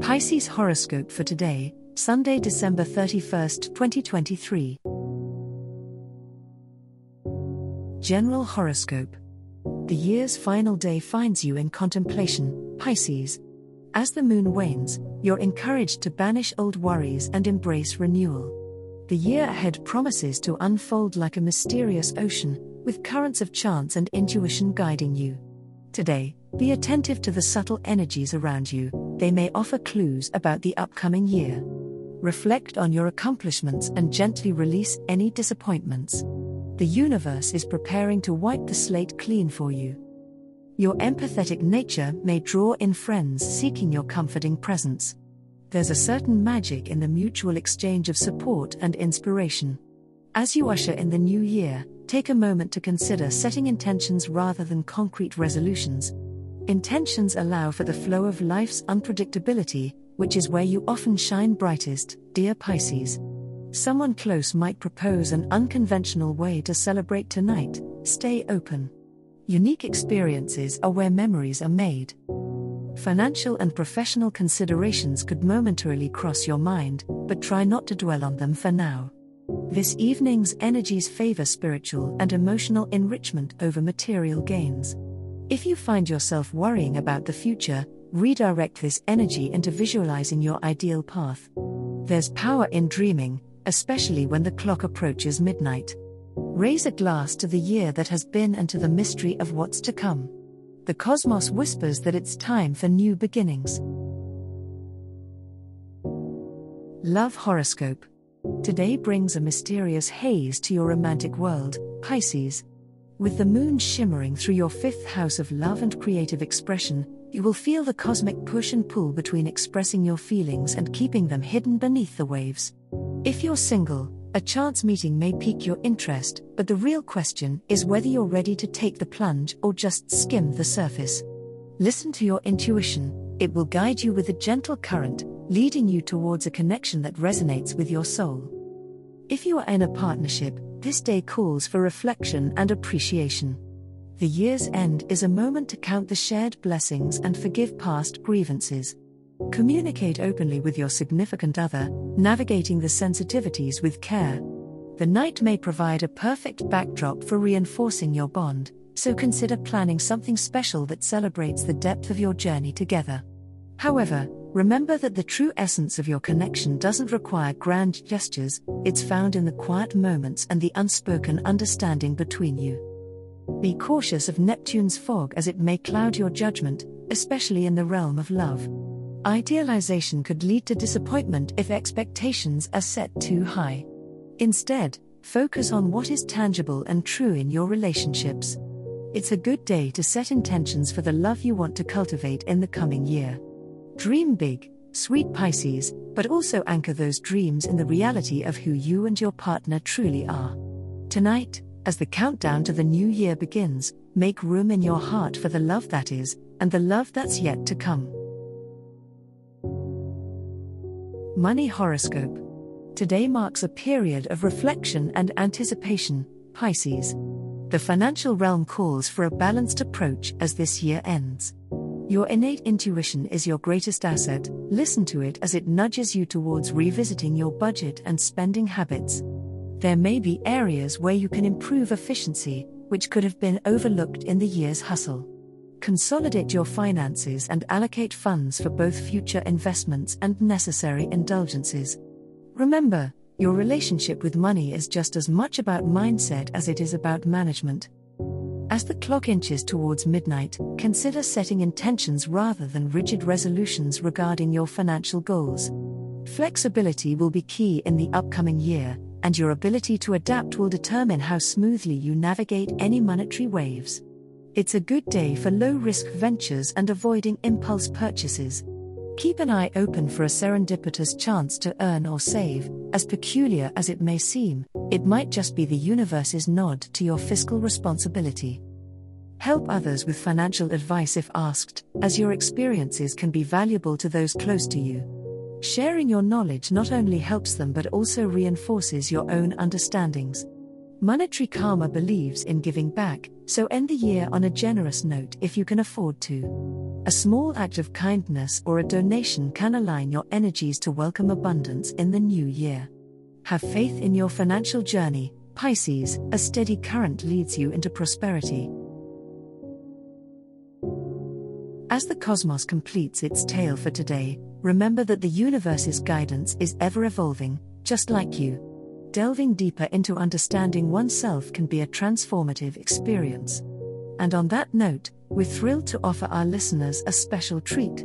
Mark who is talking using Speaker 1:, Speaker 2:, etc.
Speaker 1: Pisces horoscope for today, Sunday, December 31st, 2023. General horoscope. The year's final day finds you in contemplation, Pisces. As the moon wanes, you're encouraged to banish old worries and embrace renewal. The year ahead promises to unfold like a mysterious ocean, with currents of chance and intuition guiding you. Today, be attentive to the subtle energies around you, they may offer clues about the upcoming year. Reflect on your accomplishments and gently release any disappointments. The universe is preparing to wipe the slate clean for you. Your empathetic nature may draw in friends seeking your comforting presence. There's a certain magic in the mutual exchange of support and inspiration. As you usher in the new year, take a moment to consider setting intentions rather than concrete resolutions. Intentions allow for the flow of life's unpredictability, which is where you often shine brightest, dear Pisces. Someone close might propose an unconventional way to celebrate tonight, stay open. Unique experiences are where memories are made. Financial and professional considerations could momentarily cross your mind, but try not to dwell on them for now. This evening's energies favor spiritual and emotional enrichment over material gains. If you find yourself worrying about the future, redirect this energy into visualizing your ideal path. There's power in dreaming, especially when the clock approaches midnight. Raise a glass to the year that has been and to the mystery of what's to come. The cosmos whispers that it's time for new beginnings. Love Horoscope. Today brings a mysterious haze to your romantic world, Pisces. With the moon shimmering through your fifth house of love and creative expression, you will feel the cosmic push and pull between expressing your feelings and keeping them hidden beneath the waves. If you're single, a chance meeting may pique your interest, but the real question is whether you're ready to take the plunge or just skim the surface. Listen to your intuition, it will guide you with a gentle current, leading you towards a connection that resonates with your soul. If you are in a partnership, this day calls for reflection and appreciation. The year's end is a moment to count the shared blessings and forgive past grievances. Communicate openly with your significant other, navigating the sensitivities with care. The night may provide a perfect backdrop for reinforcing your bond, so consider planning something special that celebrates the depth of your journey together. However, Remember that the true essence of your connection doesn't require grand gestures, it's found in the quiet moments and the unspoken understanding between you. Be cautious of Neptune's fog as it may cloud your judgment, especially in the realm of love. Idealization could lead to disappointment if expectations are set too high. Instead, focus on what is tangible and true in your relationships. It's a good day to set intentions for the love you want to cultivate in the coming year. Dream big, sweet Pisces, but also anchor those dreams in the reality of who you and your partner truly are. Tonight, as the countdown to the new year begins, make room in your heart for the love that is, and the love that's yet to come. Money Horoscope. Today marks a period of reflection and anticipation, Pisces. The financial realm calls for a balanced approach as this year ends. Your innate intuition is your greatest asset, listen to it as it nudges you towards revisiting your budget and spending habits. There may be areas where you can improve efficiency, which could have been overlooked in the year's hustle. Consolidate your finances and allocate funds for both future investments and necessary indulgences. Remember, your relationship with money is just as much about mindset as it is about management. As the clock inches towards midnight, consider setting intentions rather than rigid resolutions regarding your financial goals. Flexibility will be key in the upcoming year, and your ability to adapt will determine how smoothly you navigate any monetary waves. It's a good day for low risk ventures and avoiding impulse purchases. Keep an eye open for a serendipitous chance to earn or save, as peculiar as it may seem, it might just be the universe's nod to your fiscal responsibility. Help others with financial advice if asked, as your experiences can be valuable to those close to you. Sharing your knowledge not only helps them but also reinforces your own understandings. Monetary Karma believes in giving back, so end the year on a generous note if you can afford to. A small act of kindness or a donation can align your energies to welcome abundance in the new year. Have faith in your financial journey, Pisces, a steady current leads you into prosperity. As the cosmos completes its tale for today, remember that the universe's guidance is ever evolving, just like you. Delving deeper into understanding oneself can be a transformative experience. And on that note, we're thrilled to offer our listeners a special treat.